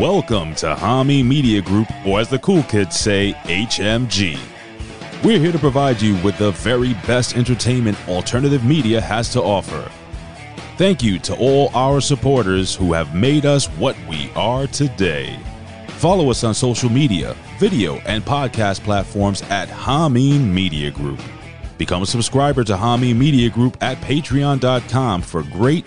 Welcome to Hami Media Group, or as the cool kids say, HMG. We're here to provide you with the very best entertainment alternative media has to offer. Thank you to all our supporters who have made us what we are today. Follow us on social media, video, and podcast platforms at Hameen Media Group. Become a subscriber to Hameen Media Group at patreon.com for great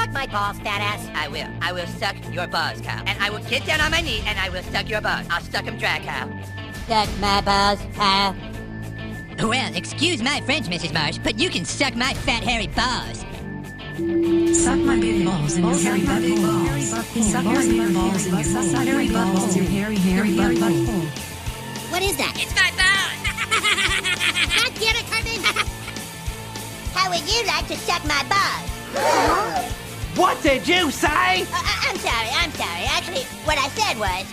Suck my balls, fat ass. I will. I will suck your balls, cow. And I will get down on my knee and I will suck your balls. I'll suck them dry, cow. Suck my balls, Kyle. Well, excuse my French, Mrs. Marsh, but you can suck my fat, hairy balls. Suck my big balls and your hairy butt hole. Suck my big balls and your hairy butt hole. Your hairy, hairy butt hole. What is that? It's my balls! God damn it, Cartman! How would you like to suck my balls? What did you say? Uh, uh, I'm sorry, I'm sorry. Actually, what I said was...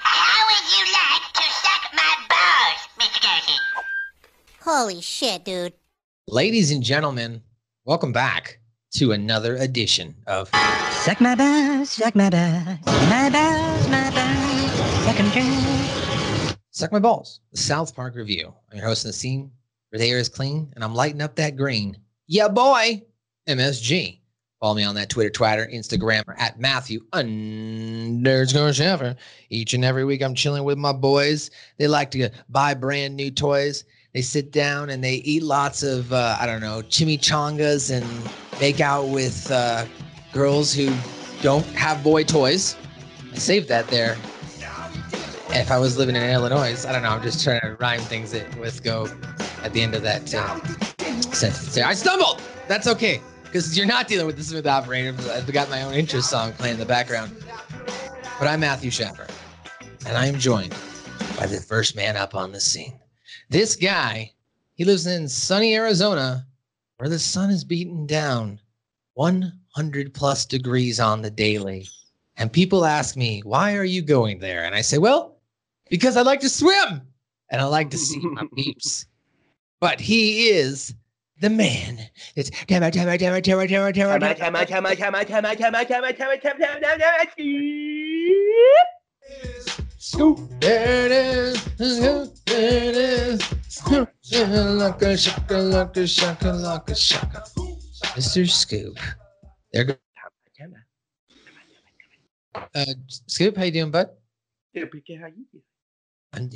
How would you like to suck my balls, Mr. Garcia? Holy shit, dude. Ladies and gentlemen, welcome back to another edition of Suck my balls, suck my balls, my balls, my balls, suck 'em dry. Suck My Balls, the South Park Review. I'm your host in the scene where the air is clean and I'm lighting up that green. Yeah, boy, MSG. Follow me on that Twitter, Twitter, Instagram, or at Matthew underscore Sheffer. Each and every week, I'm chilling with my boys. They like to buy brand new toys. They sit down and they eat lots of, uh, I don't know, chimichangas and make out with uh, girls who don't have boy toys. I saved that there. If I was living in Illinois, I don't know. I'm just trying to rhyme things with go at the end of that uh, sentence. I stumbled. That's okay because you're not dealing with the smooth operator. I've got my own intro song playing in the background. But I'm Matthew Schaffer, and I am joined by the first man up on the scene. This guy, he lives in sunny Arizona, where the sun is beaten down 100 plus degrees on the daily. And people ask me, why are you going there? And I say, well, because I like to swim and I like to see my peeps. But he is the man. It's Tamara, Tamara, Tamara, Tamara, Tamara, Tamara, Tamara. Scoop, there it is. Scoop, there it is. Scoop, shakalaka, shakalaka, shakalaka, shaka. Mr. Scoop. There goes. Uh, Scoop, how you doing, bud? Yeah, PK, how you doing? I'm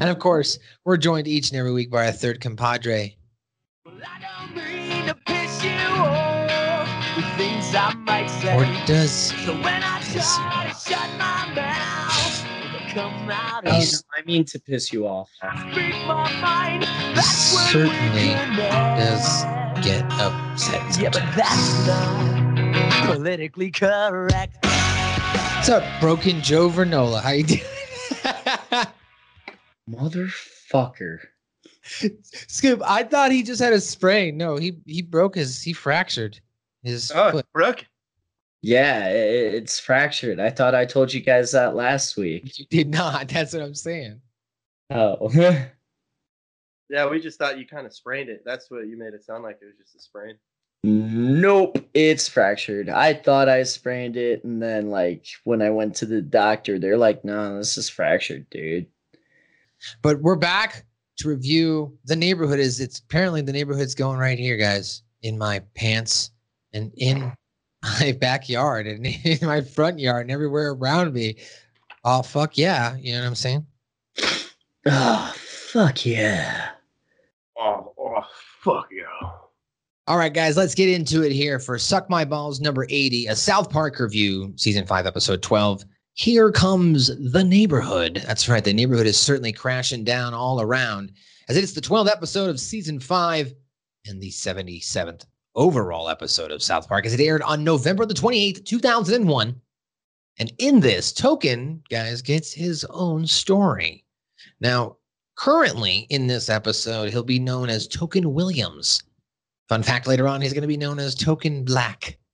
and of course, we're joined each and every week by a third compadre. Well, I mean to piss you off with things I might say. Or does so when I piss you try to shut my mouth, come out Oh, I mean to piss you off. speak mind. Certainly does get upset. Yeah, but that's not politically correct. What's up, Broken Joe Vernola? How you doing? Motherfucker. Scoop, I thought he just had a sprain. No, he he broke his he fractured his Oh, foot. Brooke. Yeah, i- i- it's fractured. I thought I told you guys that last week. You did not. That's what I'm saying. Oh. Yeah, we just thought you kind of sprained it. That's what you made it sound like. It was just a sprain. nope, it's fractured. I thought I sprained it, and then, like, when I went to the doctor, they're like, no, this is fractured, dude. But we're back to review the neighborhood. Is it's apparently the neighborhood's going right here, guys, in my pants and in my backyard and in my front yard and everywhere around me. Oh fuck yeah! You know what I'm saying? Oh, fuck yeah. Oh, oh fuck yeah. All right, guys, let's get into it here for Suck My Balls number 80, a South Park review, season five, episode 12. Here comes the neighborhood. That's right, the neighborhood is certainly crashing down all around as it is the 12th episode of season five and the 77th overall episode of South Park as it aired on November the 28th, 2001. And in this, Token, guys, gets his own story. Now, currently in this episode, he'll be known as Token Williams. Fun fact later on, he's going to be known as Token Black.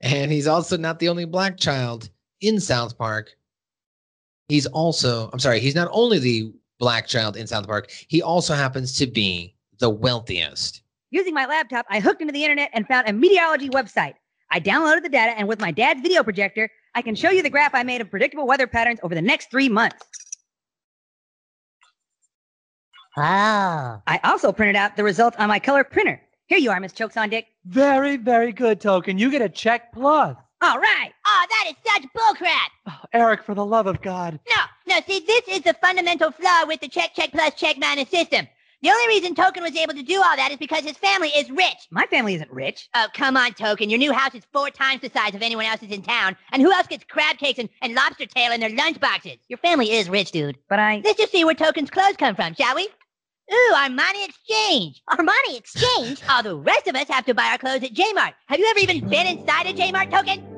And he's also not the only black child in South Park. He's also, I'm sorry, he's not only the black child in South Park, he also happens to be the wealthiest. Using my laptop, I hooked into the internet and found a meteorology website. I downloaded the data, and with my dad's video projector, I can show you the graph I made of predictable weather patterns over the next three months. Oh. I also printed out the results on my color printer. Here you are, Miss Choksondik. Very, very good, Token. You get a check plus. All right. Oh, that is such bullcrap. Oh, Eric, for the love of God. No, no, see, this is the fundamental flaw with the check, check plus, check minus system. The only reason Token was able to do all that is because his family is rich. My family isn't rich. Oh, come on, Token. Your new house is four times the size of anyone else's in town. And who else gets crab cakes and, and lobster tail in their lunchboxes? Your family is rich, dude. But I. Let's just see where Token's clothes come from, shall we? Ooh, Armani Exchange. Armani Exchange? All the rest of us have to buy our clothes at J-Mart. Have you ever even been inside a J-Mart, Token?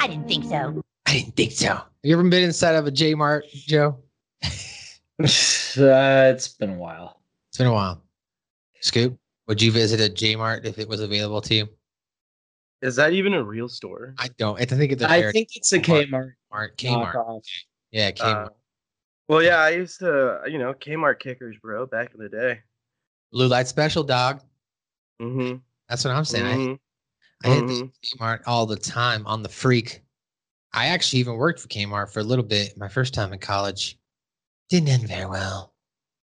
I didn't think so. I didn't think so. Have you ever been inside of a J Mart, Joe? uh, it's been a while. It's been a while. Scoop, would you visit a J Mart if it was available to you? Is that even a real store? I don't. I think it's a I think it's a Kmart. Kmart. Kmart. knockoff. Yeah, Kmart. Uh, well, yeah, I used to, you know, Kmart kickers, bro, back in the day. Blue light special, dog. Mm-hmm. That's what I'm saying. I- Mhm. I, hit the Kmart all the time on the freak. I actually even worked for Kmart for a little bit my first time in college. Didn't end very well.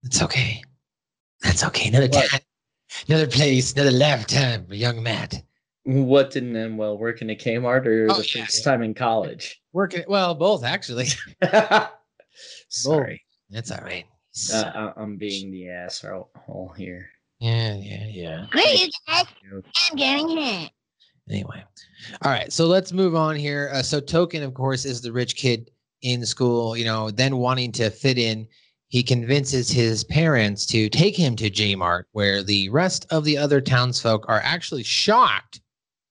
It's okay. That's okay. Another What? time, another place, another lifetime, young Matt. What didn't end well? Working at Kmart or Oh, the yeah, first yeah. time in college? Working well, both actually. Sorry. That's all right. Uh, I- I'm being the asshole here. yeah, yeah, yeah. Great, you guys. I'm getting hit. Anyway, all right. So let's move on here. Uh, so Token, of course, is the rich kid in school. You know, then wanting to fit in, he convinces his parents to take him to J Mart, where the rest of the other townsfolk are actually shocked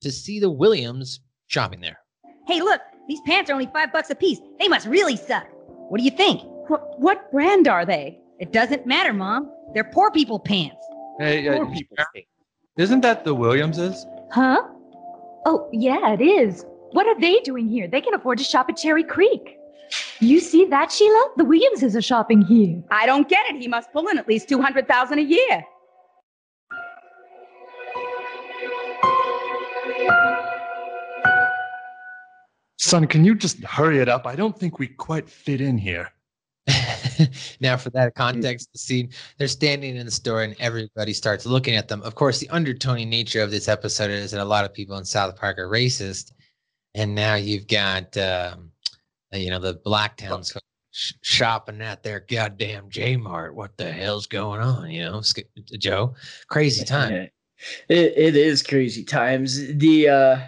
to see the Williams shopping there. Hey, look, these pants are only five bucks a piece. They must really suck. What do you think? What, what brand are they? It doesn't matter, Mom. They're poor people pants. Hey, uh, Poor people. isn't that the Williamses? Huh? Oh, yeah, it is. What are they doing here? They can afford to shop at Cherry Creek. You see that, Sheila? The Williamses are shopping here. I don't get it. He must pull in at least 200,000 a year. Son, can you just hurry it up? I don't think we quite fit in here. now, for that context, the scene they're standing in the store and everybody starts looking at them. Of course, the undertoning nature of this episode is that a lot of people in South Park are racist, and now you've got um, you know the Blacktowns sh- shopping at their goddamn J Mart. What the hell's going on? You know, Joe, crazy time. It it is crazy times. The uh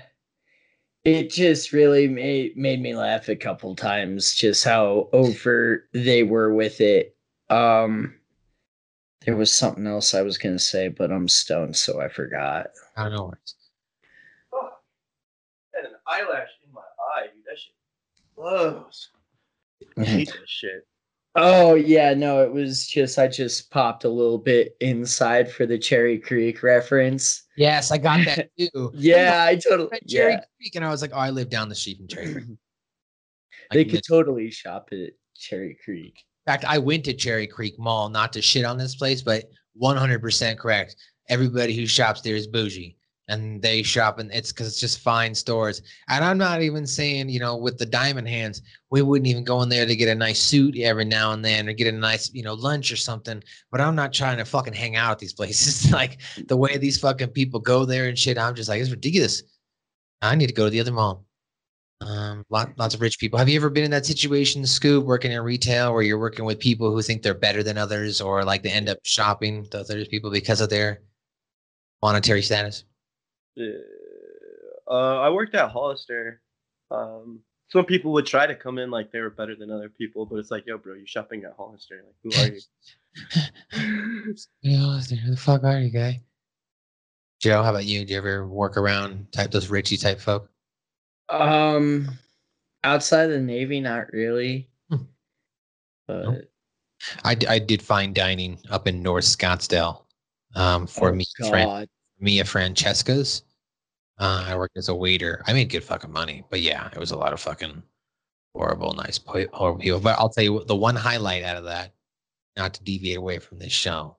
it just really made made me laugh a couple times just how over they were with it. Um there was something else I was gonna say, but I'm stoned, so I forgot. I don't know. Oh, and an eyelash in my eye, dude. That shit blows. I hate that shit. Oh yeah, no, it was just I just popped a little bit inside for the Cherry Creek reference. Yes, I got that too. Yeah, I totally At Cherry yeah. Creek, and I was like, oh, I live down the street from Cherry Creek. They could totally shop at Cherry Creek. In fact, I went to Cherry Creek Mall, not to shit on this place, but 100% correct. Everybody who shops there is bougie and they shop and it's because it's just fine stores. And I'm not even saying, you know, with the diamond hands, we wouldn't even go in there to get a nice suit every now and then or get a nice, you know, lunch or something. But I'm not trying to fucking hang out at these places. like the way these fucking people go there and shit, I'm just like, it's ridiculous. I need to go to the other mall. Um, lot, lots of rich people. Have you ever been in that situation, Scoop, working in retail, where you're working with people who think they're better than others, or like they end up shopping to other people because of their monetary status? Uh, I worked at Hollister. Um, some people would try to come in like they were better than other people, but it's like, yo, bro, you're shopping at Hollister. Like, who are you? Yeah, Hollister. who the fuck are you, guy? Joe, how about you? Do you ever work around type those richie type folk? Um outside the Navy, not really. Hmm. But I did fine dining up in North Scottsdale um, for Oh, me, Fran- God. Mia Francesca's. Uh, I worked as a waiter. I made good fucking money, but yeah, it was a lot of fucking horrible, nice, horrible people. But I'll tell you the one highlight out of that, not to deviate away from this show,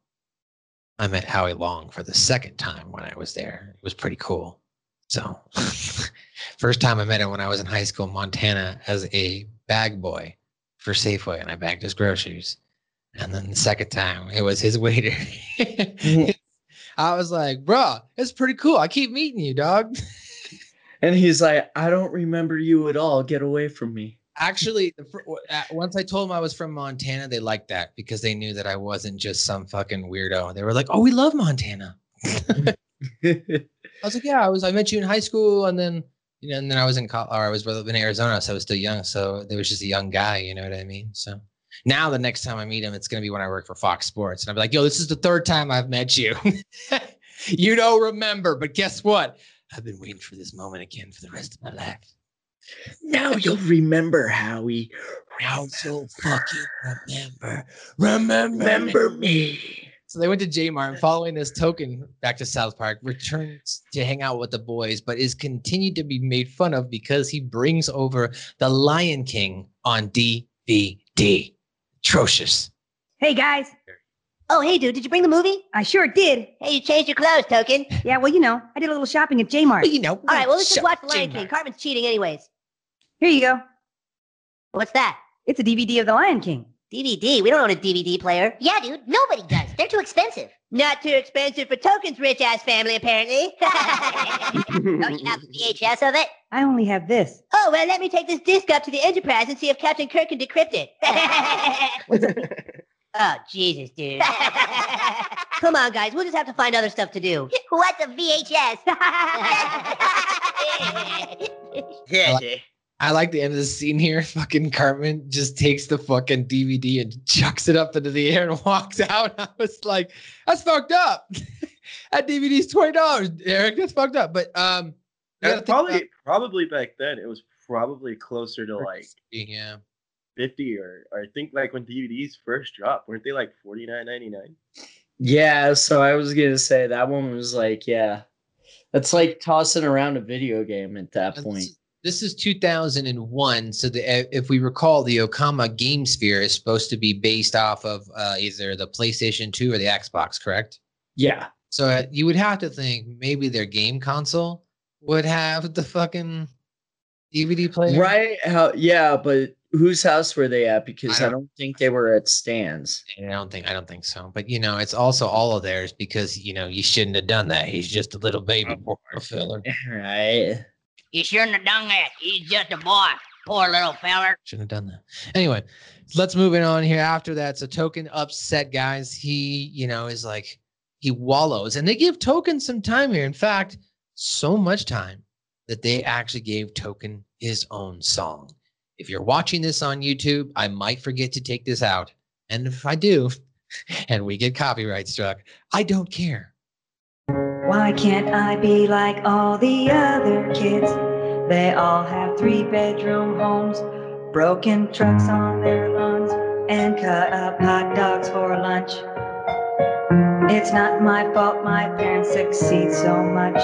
I met Howie Long for the second time when I was there. It was pretty cool. So, first time I met him when I was in high school in Montana as a bag boy for Safeway, and I bagged his groceries. And then the second time, it was his waiter. I was like, bro, it's pretty cool. I keep meeting you, dog. and he's like, I don't remember you at all. Get away from me. Actually, the, fir- w- once I told them I was from Montana, they liked that because they knew that I wasn't just some fucking weirdo. They were like, "Oh, we love Montana." I was like, "Yeah, I was. I met you in high school, and then you know, and then I was in college, or I was in Arizona, so I was still young. So there was just a young guy. You know what I mean? So now the next time I meet him, it's gonna be when I work for Fox Sports, and I'll be like, "Yo, this is the third time I've met you. you don't remember, but guess what? I've been waiting for this moment again for the rest of my life." now you'll remember Howie. Now you'll fucking remember. Remember, Remember me. So they went to J Mart and following this token back to South Park, returns to hang out with the boys, but is continued to be made fun of because he brings over the Lion King on DVD. Atrocious. Hey guys, Oh, hey, dude, did you bring the movie? I sure did. Hey, you changed your clothes, Token. Yeah, well, you know, I did a little shopping at J Mart. But you know, All right, well, let's just watch The Lion King. Cartman's cheating anyways. Here you go. What's that? It's a DVD of The Lion King. DVD? We don't own a DVD player. Yeah, dude, nobody does. They're too expensive. Not too expensive for Token's rich-ass family, apparently. don't you have a VHS of it? I only have this. Oh, well, let me take this disc up to the Enterprise and see if Captain Kirk can decrypt it. oh, Jesus, dude. Come on, guys. We'll just have to find other stuff to do. What's a VHS? Yeah, Jay. I like the end of the scene here. Fucking Cartman just takes the fucking DVD and chucks it up into the air and walks out. I was like, that's fucked up. that DVD's twenty dollars, Eric. That's fucked up. But um, you gotta That's think probably about- probably back then it was probably closer to like yeah. 50 or, or I think like when DVDs first dropped, weren't they like 49.99? Yeah, so I was gonna say that one was like, yeah, that's like tossing around a video game at that And point. This, is 2001. So the, eh, if we recall, the Okama Game Sphere is supposed to be based off of uh, either the PlayStation 2 or the Xbox, correct? Yeah, So uh, you would have to think maybe their game console would have the fucking DVD player. right. How? Yeah, but whose house were they at? Because I I don't, don't- think they were at Stan's. I don't think I don't think so. But you know, it's also all of theirs because you know you shouldn't have done that. He's just a little baby poor filler. Right. You shouldn't have done that. He's just a boy. Poor little feller. Shouldn't have done that. Anyway, let's move it on here. After that, so Token upset guys. He, you know, is like he wallows, and they give Token some time here. In fact, so much time that they actually gave Token his own song. If you're watching this on YouTube, I might forget to take this out, and if I do, and we get copyright struck, I don't care. Why can't I be like all the other kids? They all have three bedroom homes, broken trucks on their lawns, and cut up hot dogs for lunch. It's not my fault my parents succeed so much.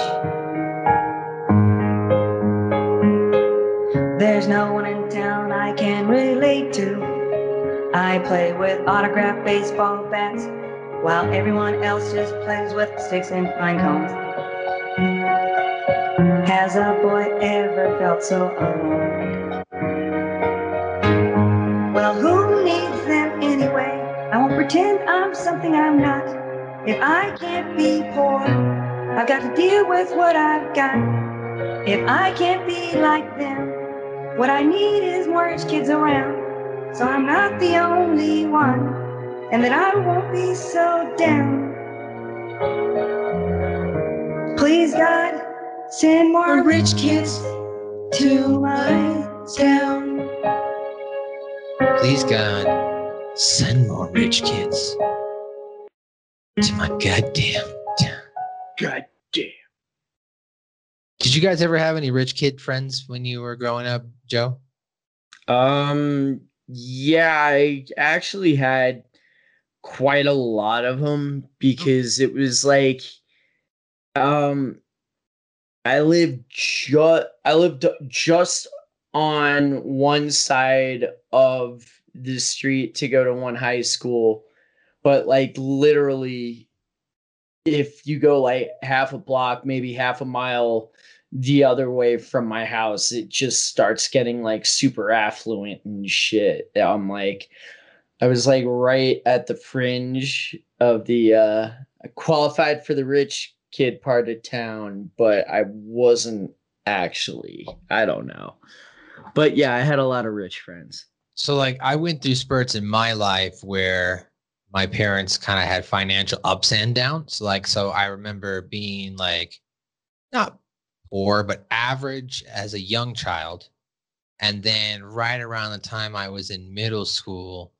There's no one in town I can relate to. I play with autographed baseball bats while everyone else just plays with sticks and pine cones. Has a boy ever felt so alone? Well, who needs them anyway? I won't pretend I'm something I'm not. If I can't be poor, I've got to deal with what I've got. If I can't be like them, what I need is more rich kids around. So I'm not the only one, and that I won't be so down. Please, God, send more rich kids to my town. Please, God, send more rich kids to my goddamn town. God damn. Did you guys ever have any rich kid friends when you were growing up, Joe? Um. Yeah, I actually had quite a lot of them because it was like, um, I lived just I lived just on one side of the street to go to one high school, but like literally, if you go like half a block, maybe half a mile the other way from my house, it just starts getting like super affluent and shit. I'm like, I was like right at the fringe of the uh qualified for the rich kid part of town, but I wasn't actually. I don't know. But yeah, I had a lot of rich friends. So, like, I went through spurts in my life where my parents kind of had financial ups and downs. Like, so I remember being like, not poor, but average as a young child. And then right around the time I was in middle school,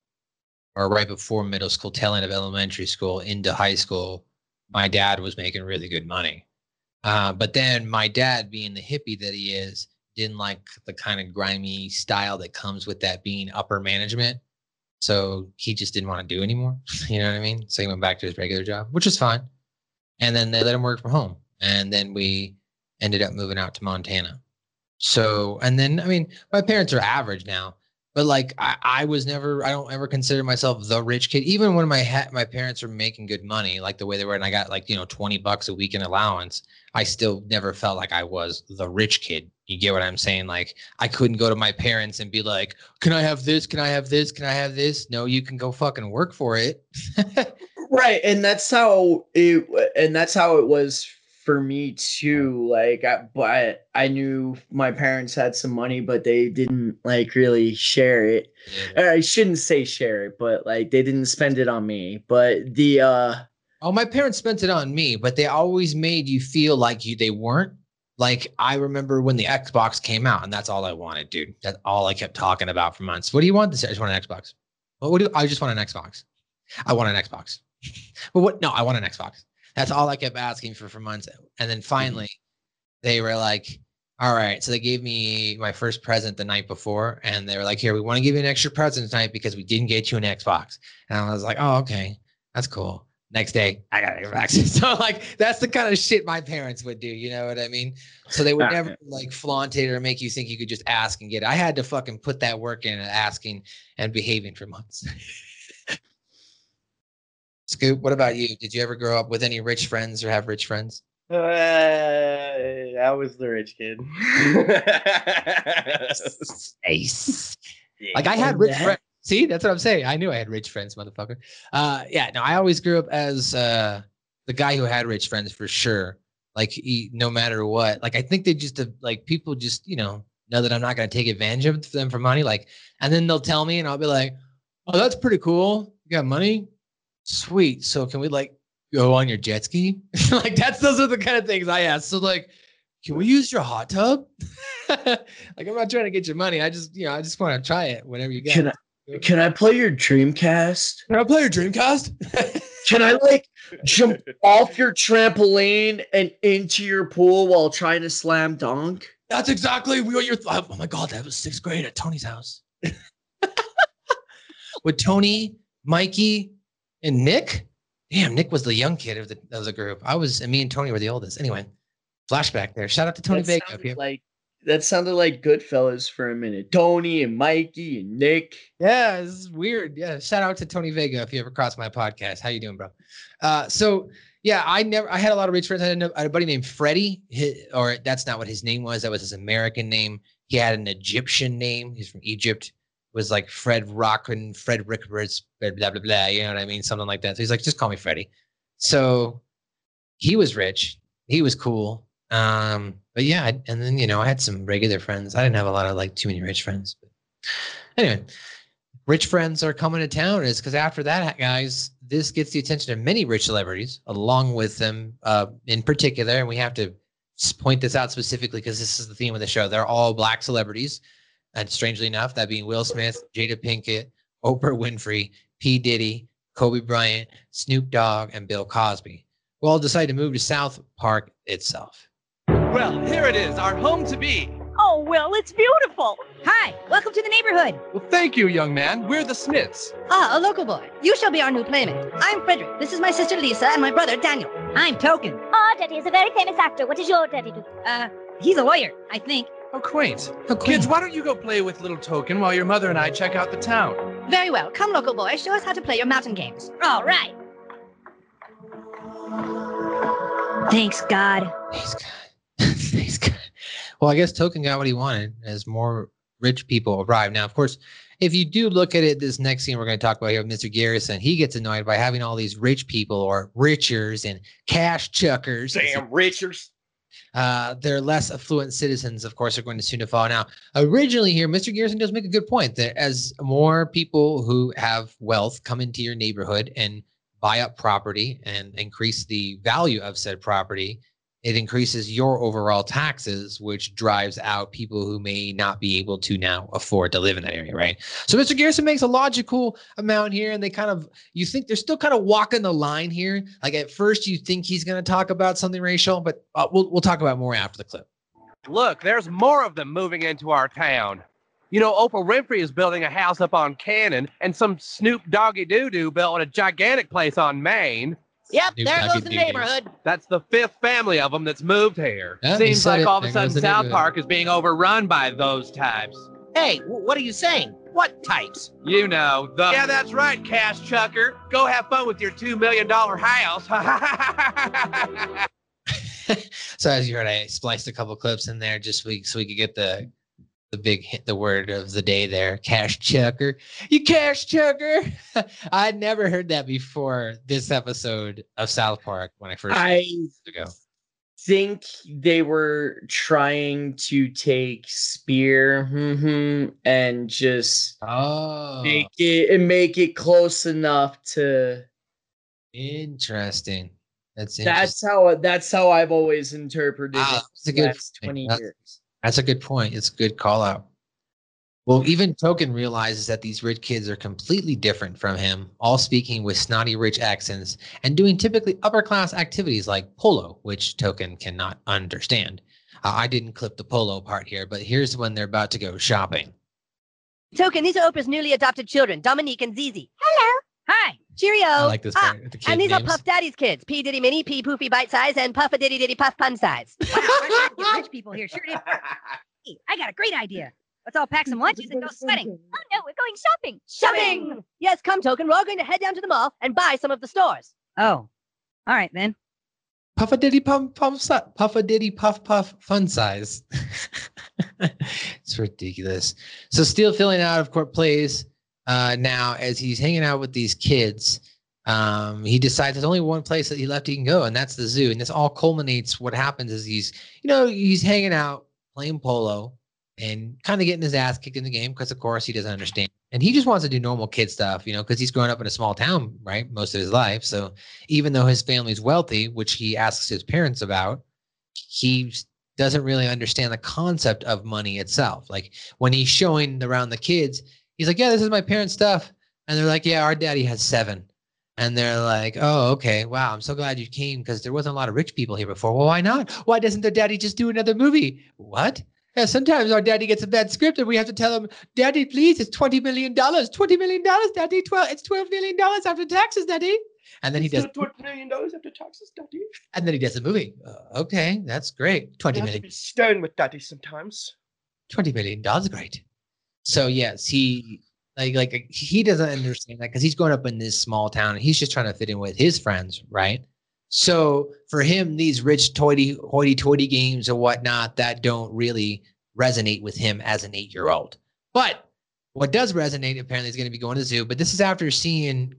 or right before middle school, tail end of elementary school into high school, my dad was making really good money. Uh, but then my dad, being the hippie that he is, didn't like the kind of grimy style that comes with that being upper management. So he just didn't want to do anymore. You know what I mean? So he went back to his regular job, which is fine. And then they let him work from home. And then we ended up moving out to Montana. So, and then, I mean, my parents are average now, but like I, I was never, I don't ever consider myself the rich kid. Even when my ha- my parents were making good money, like the way they were, and I got like, you know, 20 bucks a week in allowance, I still never felt like I was the rich kid. You get what I'm saying? Like I couldn't go to my parents and be like, can I have this? Can I have this? Can I have this? No, you can go fucking work for it. Right, and that's how it and that's how it was for me too. Like I but I knew my parents had some money, but they didn't like really share it. Or I shouldn't say share it, but like they didn't spend it on me. But the uh Oh, my parents spent it on me, but they always made you feel like you they weren't. Like I remember when the Xbox came out, and that's all I wanted, dude. That's all I kept talking about for months. What do you want this? I just want an Xbox. What, what do I just want an Xbox? I want an Xbox. but what? No, I want an Xbox. That's all I kept asking for for months. And then mm-hmm. finally, they were like, "All right." So they gave me my first present the night before, and they were like, "Here, we want to give you an extra present tonight because we didn't get you an Xbox." And I was like, "Oh, okay, that's cool." Next day, I got an Xbox. So like, that's the kind of shit my parents would do. You know what I mean? So they would never like flaunt it or make you think you could just ask and get it. I had to fucking put that work in and asking and behaving for months. Scoop, what about you? Did you ever grow up with any rich friends or have rich friends? Uh, I was the rich kid. Ace. Like I had rich friends. See, that's what I'm saying. I knew I had rich friends, motherfucker. Uh, yeah, no, I always grew up as uh, the guy who had rich friends for sure. Like, he, no matter what. Like, I think they just uh, like people just you know know that I'm not going to take advantage of them for money. Like, and then they'll tell me, and I'll be like, "Oh, that's pretty cool. You got money? Sweet. So can we like go on your jet ski? like, that's those are the kind of things I ask. So like, can we use your hot tub? like, I'm not trying to get your money. I just you know I just want to try it. Whatever you got. Can I can I play your Dreamcast? Can I play your Dreamcast? Can I like jump off your trampoline and into your pool while trying to slam dunk? That's exactly what you're. Oh my god, that was sixth grade at Tony's house. With Tony, Mikey, and Nick. Damn, Nick was the young kid of the of the group. I was, and me and Tony were the oldest. Anyway, flashback there. Shout out to Tony That Vega. sounded like that sounded like Goodfellas for a minute. Tony and Mikey and Nick. Yeah, this is weird. Yeah, shout out to Tony Vega if you ever cross my podcast. How you doing, bro? Uh, so yeah, I never. I had a lot of rich friends. I had a, I had a buddy named Freddie, or that's not what his name was. That was his American name. He had an Egyptian name. He's from Egypt. Was like Fred Rockin, Fred Rickards, blah blah blah blah. You know what I mean? Something like that. So he's like, just call me Freddie. So he was rich. He was cool. Um, but yeah, I, and then you know, I had some regular friends. I didn't have a lot of like too many rich friends. But anyway, rich friends are coming to town is because after that, guys, this gets the attention of many rich celebrities, along with them uh, in particular. And we have to point this out specifically because this is the theme of the show. They're all black celebrities. And strangely enough, that being Will Smith, Jada Pinkett, Oprah Winfrey, P. Diddy, Kobe Bryant, Snoop Dogg, and Bill Cosby. Well, all decided to move to South Park itself. Well, here it is, our home to be. Oh, Will, it's beautiful. Hi, welcome to the neighborhood. Well, thank you, young man. We're the Smiths. Ah, a local boy. You shall be our new playmate. I'm Frederick. This is my sister Lisa and my brother Daniel. I'm Token. Our daddy is a very famous actor. What does your daddy do? Uh, he's a lawyer, I think. How quaint. Kids, why don't you go play with little Token while your mother and I check out the town? Very well. Come, local boy. Show us how to play your mountain games. All right. Thanks, God. Thanks, God. Thanks, God. Well, I guess Token got what he wanted as more rich people arrive. Now, of course, if you do look at it, this next scene we're going to talk about here, with Mr. Garrison, he gets annoyed by having all these rich people or richers and cash chuckers. Damn richers. Uh, their less affluent citizens, of course, are going to soon to fall. Now, originally here, Mr. Garrison does make a good point that as more people who have wealth come into your neighborhood and buy up property and increase the value of said property, it increases your overall taxes, which drives out people who may not be able to now afford to live in that area, right? So Mr. Garrison makes a logical amount here, and they kind of you think they're still kind of walking the line here. Like at first, you think he's going to talk about something racial, but uh, we'll we'll talk about more after the clip. Look, there's more of them moving into our town. You know, Oprah Winfrey is building a house up on Cannon, and some Snoop Doggy Doo Doo built a gigantic place on Main. Yep, Snoop there Doggy goes the Doo-Doo. neighborhood. That's the fifth family of them that's moved here. Yeah, he Seems said like it. all of a There sudden goes the South neighborhood. Park is being overrun by those types. Hey, wh- what are you saying? What types? You know, the. Yeah, that's right, Cash Chucker. Go have fun with your $2 million house. So as you heard, I spliced a couple clips in there just so we, so we could get the the big hit, the word of the day there, cash chucker. You cash chucker. I'd never heard that before this episode of South Park when I first I ago. think they were trying to take Spear mhm, and just oh. make it and make it close enough to. Interesting. That's interesting. That's how that's how I've always interpreted it. that's a good last twenty years. That's a good point. It's a good call out. Well, even Token realizes that these rich kids are completely different from him, all speaking with snotty rich accents and doing typically upper class activities like polo, which Token cannot understand. Uh, I didn't clip the polo part here, but here's when they're about to go shopping. Token, these are Oprah's newly adopted children, Dominique and Zizi. Hello. Hi. Cheerio. I like this Ah, the kid and these are. Puff Daddy's kids. P Diddy Mini, P Poofy Bite Size, and Puff a Diddy Diddy Puff Pun Size. Wow, we're trying to get rich people here. Sure it is. Hey, I got a great idea. Let's all pack some lunches and go sweating. Oh no, we're going shopping. Shopping! Yes, come, Token. We're all going to head down to the mall and buy some of the stores. Oh. All right, then. Puff a diddy pump pump si- puff a diddy puff puff fun size. it's ridiculous. So still filling out of court plays uh, now as he's hanging out with these kids. Um, he decides there's only one place that he left he can go, and that's the zoo. And this all culminates. What happens is he's, you know, he's hanging out playing polo and kind of getting his ass kicked in the game because, of course, he doesn't understand. And he just wants to do normal kid stuff, you know, because he's grown up in a small town, right, most of his life. So even though his family's wealthy, which he asks his parents about, he doesn't really understand the concept of money itself. Like when he's showing around the kids, he's like, "Yeah, this is my parents' stuff," and they're like, "Yeah, our daddy has seven. And they're like, "Oh, okay. Wow, I'm so glad you came because there wasn't a lot of rich people here before." Well, why not? Why doesn't their daddy just do another movie? What? Yeah, sometimes our daddy gets a bad script and we have to tell him, Daddy, please, it's $20 million. $20 million, Daddy. 12, it's $12 million after taxes, Daddy. And then he does, twenty million dollars after taxes, daddy. and then he does the movie. Uh, okay, that's great. $20 You have to be stern with daddy sometimes. twenty million dollars great so yes he like like he doesn't understand that because he's growing up in this small town and he's just trying to fit in with his friends right so for him these rich toity hoity-toity games or whatnot that don't really resonate with him as an eight-year-old but what does resonate apparently is going to be going to the zoo but this is after seeing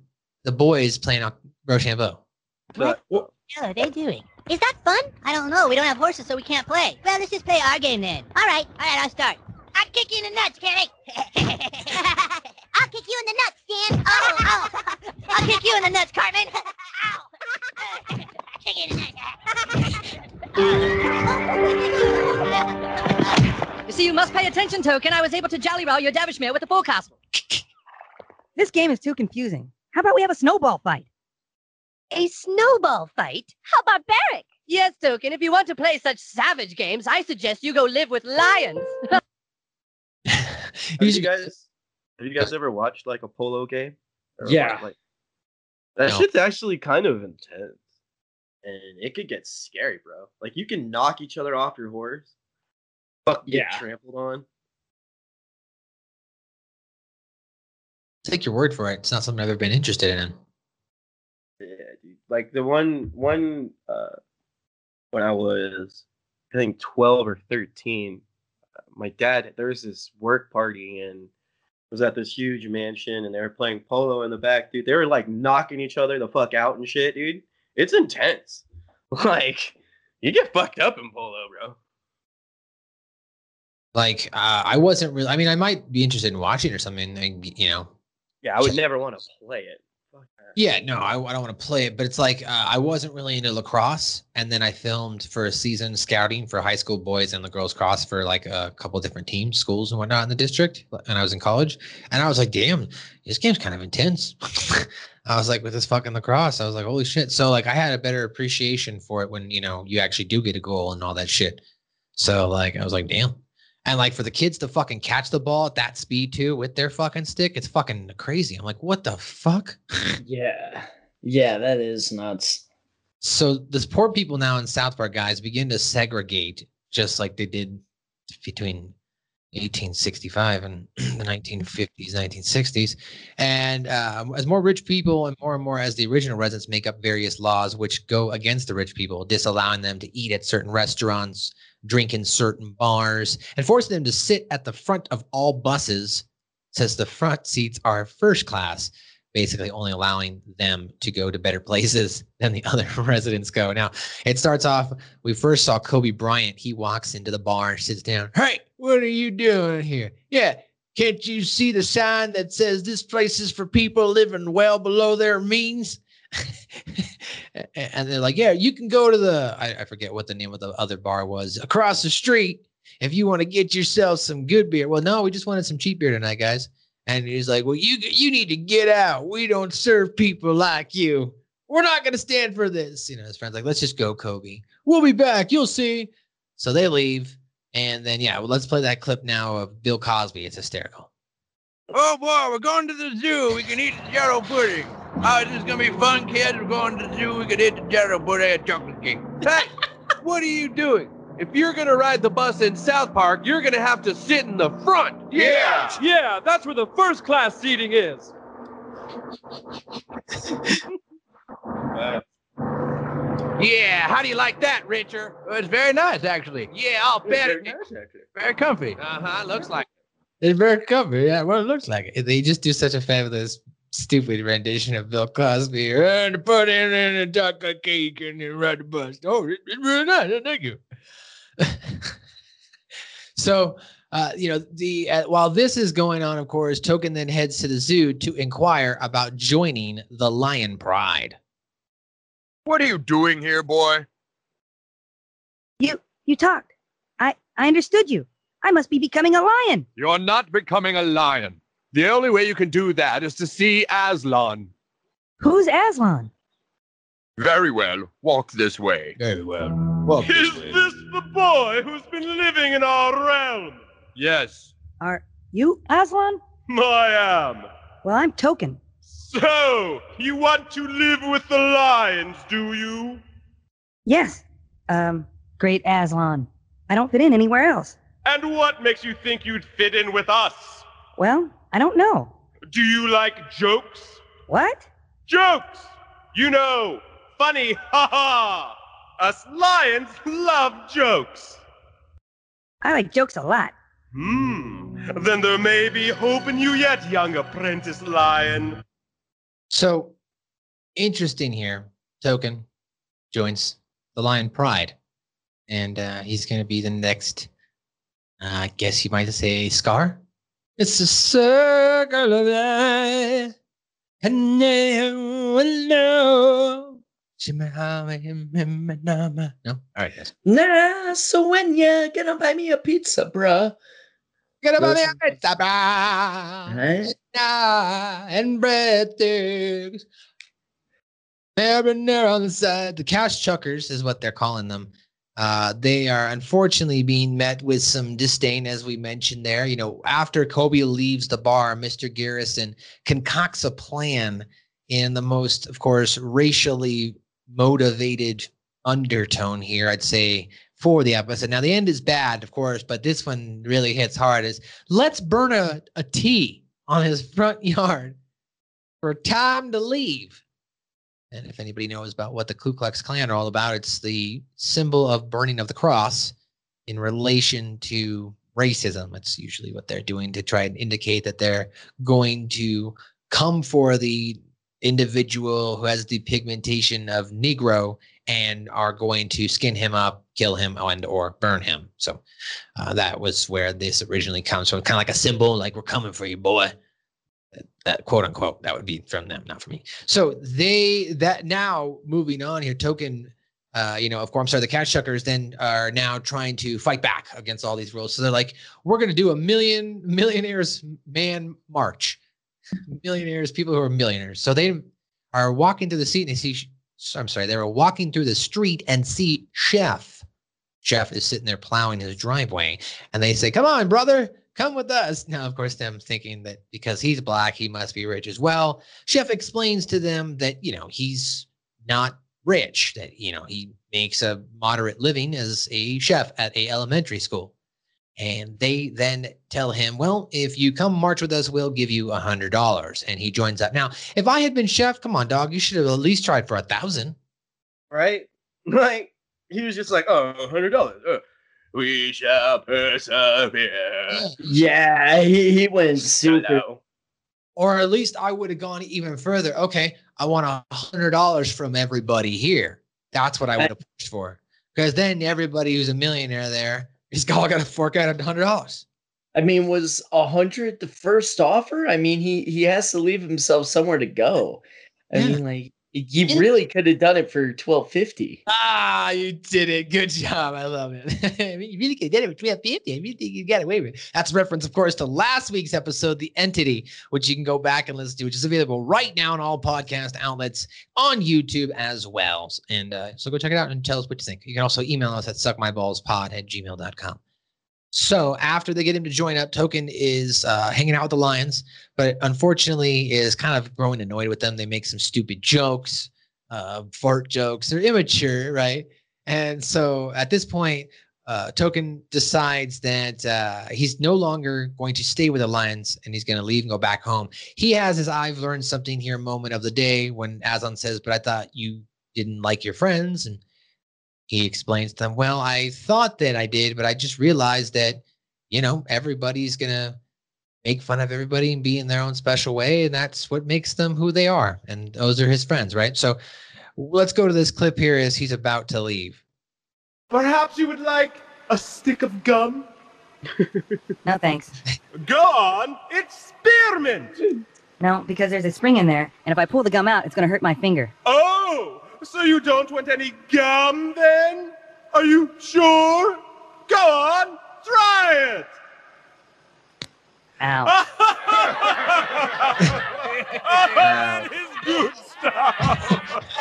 the boys playing on rochambeau What the hell are they doing? Is that fun? I don't know. We don't have horses, so we can't play. Well, let's just play our game then. All right, all right, I'll start. I'll kick you in the nuts, Kenny. I'll kick you in the nuts, Dan. Oh, oh. I'll kick you in the nuts, Cartman. Ow. kick you in the nuts. You see, you must pay attention, Token. I was able to jolly roll your Davishmere with the full castle. This game is too confusing. How about we have a snowball fight? A snowball fight? How barbaric! Yes, Token. If you want to play such savage games, I suggest you go live with lions. Have you guys have you guys ever watched like a polo game? Or Yeah. like that No. shit's actually kind of intense. And it could get scary, bro. Like you can knock each other off your horse. Fuck get Yeah. trampled on. take your word for it it's not something i've ever been interested in Yeah, dude. Like the one one uh when I was I think 12 or 13, uh, my dad there was this work party and it was at this huge mansion and they were playing polo in the back, dude. They were like knocking each other the fuck out and shit, dude. It's intense. Like you get fucked up in polo, bro. like uh, i wasn't really i mean i might be interested in watching or something you know Yeah, I would never want to play it. Yeah, no, I, I don't want to play it, but it's like uh, I wasn't really into lacrosse, and then I filmed for a season scouting for high school boys and the girls cross for like a couple different teams, schools and whatnot in the district. And I was in college, and I was like, damn, this game's kind of intense. I was like, with this fucking lacrosse, I was like, holy shit. So like, I had a better appreciation for it when you know you actually do get a goal and all that shit. So like, I was like, damn. And like for the kids to fucking catch the ball at that speed too with their fucking stick, it's fucking crazy. I'm like, what the fuck? Yeah. Yeah, that is nuts. So this poor people now in South Park, guys, begin to segregate just like they did between 1865 and the 1950s, 1960s. And um, as more rich people and more and more as the original residents make up various laws which go against the rich people, disallowing them to eat at certain restaurants, drink in certain bars, and forcing them to sit at the front of all buses, since the front seats are first class basically only allowing them to go to better places than the other residents go. Now, it starts off, we first saw Kobe Bryant. He walks into the bar, sits down. Hey, what are you doing here? Yeah, can't you see the sign that says this place is for people living well below their means? And they're like, yeah, you can go to the, I, I forget what the name of the other bar was, across the street if you want to get yourself some good beer. Well, no, we just wanted some cheap beer tonight, guys. And he's like, "Well, you you need to get out. We don't serve people like you. We're not going to stand for this." You know, his friends like, "Let's just go, Kobe. We'll be back. You'll see." So they leave, and then yeah, well, let's play that clip now of Bill Cosby. It's hysterical. Oh boy, we're going to the zoo. We can eat jello pudding. Oh, this is gonna be fun, kids. We're going to the zoo. We can eat the general, pudding and chocolate cake. Hey, what are you doing? If you're gonna ride the bus in South Park, you're gonna have to sit in the front. Yeah. Yeah, that's where the first class seating is. Yeah, how do you like that, Richard? It's very nice, actually. Yeah, I'll bet Very nice, actually. Very comfy. Uh huh. Looks like. It. It's very comfy. Yeah, well, it looks like it. They just do such a fabulous, stupid rendition of Bill Cosby. And put in a chocolate cake and then ride the bus. Oh, it- it's really nice. Thank you. so, uh, you know, the uh, while this is going on, of course, Token then heads to the zoo to inquire about joining the Lion Pride. What are you doing here, boy? You you talked. I I understood you. I must be becoming a lion. You're not becoming a lion. The only way you can do that is to see Aslan. Who's Aslan? Very well. Walk this way. Very well. Walk Is this the boy who's been living in our realm? Yes, Are you Aslan? I am. Well, I'm Token. So, you want to live with the lions, do you? Yes. Um, great Aslan. I don't fit in anywhere else. And what makes you think you'd fit in with us? Well, I don't know. Do you like jokes? What? Jokes! You know, funny, ha ha! Us lions love jokes. I like jokes a lot. Hmm, then there may be hope in you yet, young apprentice lion. So interesting here. Token joins the Lion Pride, and uh, he's going to be the next. Uh, I guess you might say Scar. It's a circle of life, and now alone. No, all right, yes. Nah, so when you gonna buy me a pizza, bruh? Gonna buy me a pizza, brah. Right? Nah, and breadsticks. Marinara on the side. The cash chuckers is what they're calling them. Uh, they are unfortunately being met with some disdain, as we mentioned there. You know, after Kobe leaves the bar, Mr. Garrison concocts a plan in the most, of course, racially motivated undertone here, I'd say, for the episode. Now, the end is bad, of course, but this one really hits hard. Is let's burn a, a T on his front yard for time to leave. And if anybody knows about what the Ku Klux Klan are all about, it's the symbol of burning of the cross in relation to racism. It's usually what they're doing to try and indicate that they're going to come for the individual who has the pigmentation of Negro and are going to skin him up, kill him, and or burn him. So uh, that was where this originally comes from, kind of like a symbol, like we're coming for you, boy that quote unquote that would be from them not from me. So they that now moving on here token uh you know of course i'm sorry the cash chuckers then are now trying to fight back against all these rules. So they're like we're going to do a million millionaires man march. Millionaires people who are millionaires. So they are walking through the seat and they see i'm sorry they were walking through the street and see chef. Chef is sitting there plowing his driveway and they say come on brother come with us. Now, of course, them thinking that because he's black, he must be rich as well. Chef explains to them that, you know, he's not rich, that, you know, he makes a moderate living as a chef at a elementary school. And they then tell him, well, if you come march with us, we'll give you a hundred dollars. And he joins up. Now, if I had been chef, come on, dog, you should have at least tried for a thousand. right? Like he was just like, oh, a hundred dollars. Uh, we shall persevere. Yeah, he, he went super. Hello. Or at least I would have gone even further. Okay, I want a hundred dollars from everybody here. That's what I would have pushed for. Because then everybody who's a millionaire there is all got to fork out a hundred dollars. I mean, was a hundred the first offer? I mean, he he has to leave himself somewhere to go. I Yeah. mean, like you really could have done it for twelve fifty. Ah, you did it. Good job. I love it. You really could did it for 1250. I really think you got away with it. That's a reference, of course, to last week's episode, The Entity, which you can go back and listen to, which is available right now on all podcast outlets on YouTube as well. And uh, so go check it out and tell us what you think. You can also email us at suckmyballspod at gmail.com. So after they get him to join up, Token is uh, hanging out with the Lions, but unfortunately is kind of growing annoyed with them. They make some stupid jokes, uh, fart jokes. They're immature, right? And so at this point, uh, Token decides that uh, he's no longer going to stay with the Lions and he's going to leave and go back home. He has his I've learned something here moment of the day when Aslan says, But I thought you didn't like your friends. And he explains to them, Well, I thought that I did, but I just realized that you know, everybody's gonna make fun of everybody and be in their own special way, and that's what makes them who they are. And those are his friends, right? So let's go to this clip here as he's about to leave. Perhaps you would like a stick of gum? No thanks. Go on, it's spearmint! No, because there's a spring in there, and if I pull the gum out, it's gonna hurt my finger. Oh, so you don't want any gum then? Are you sure? Go on, try it! Ow. oh, that is good stuff!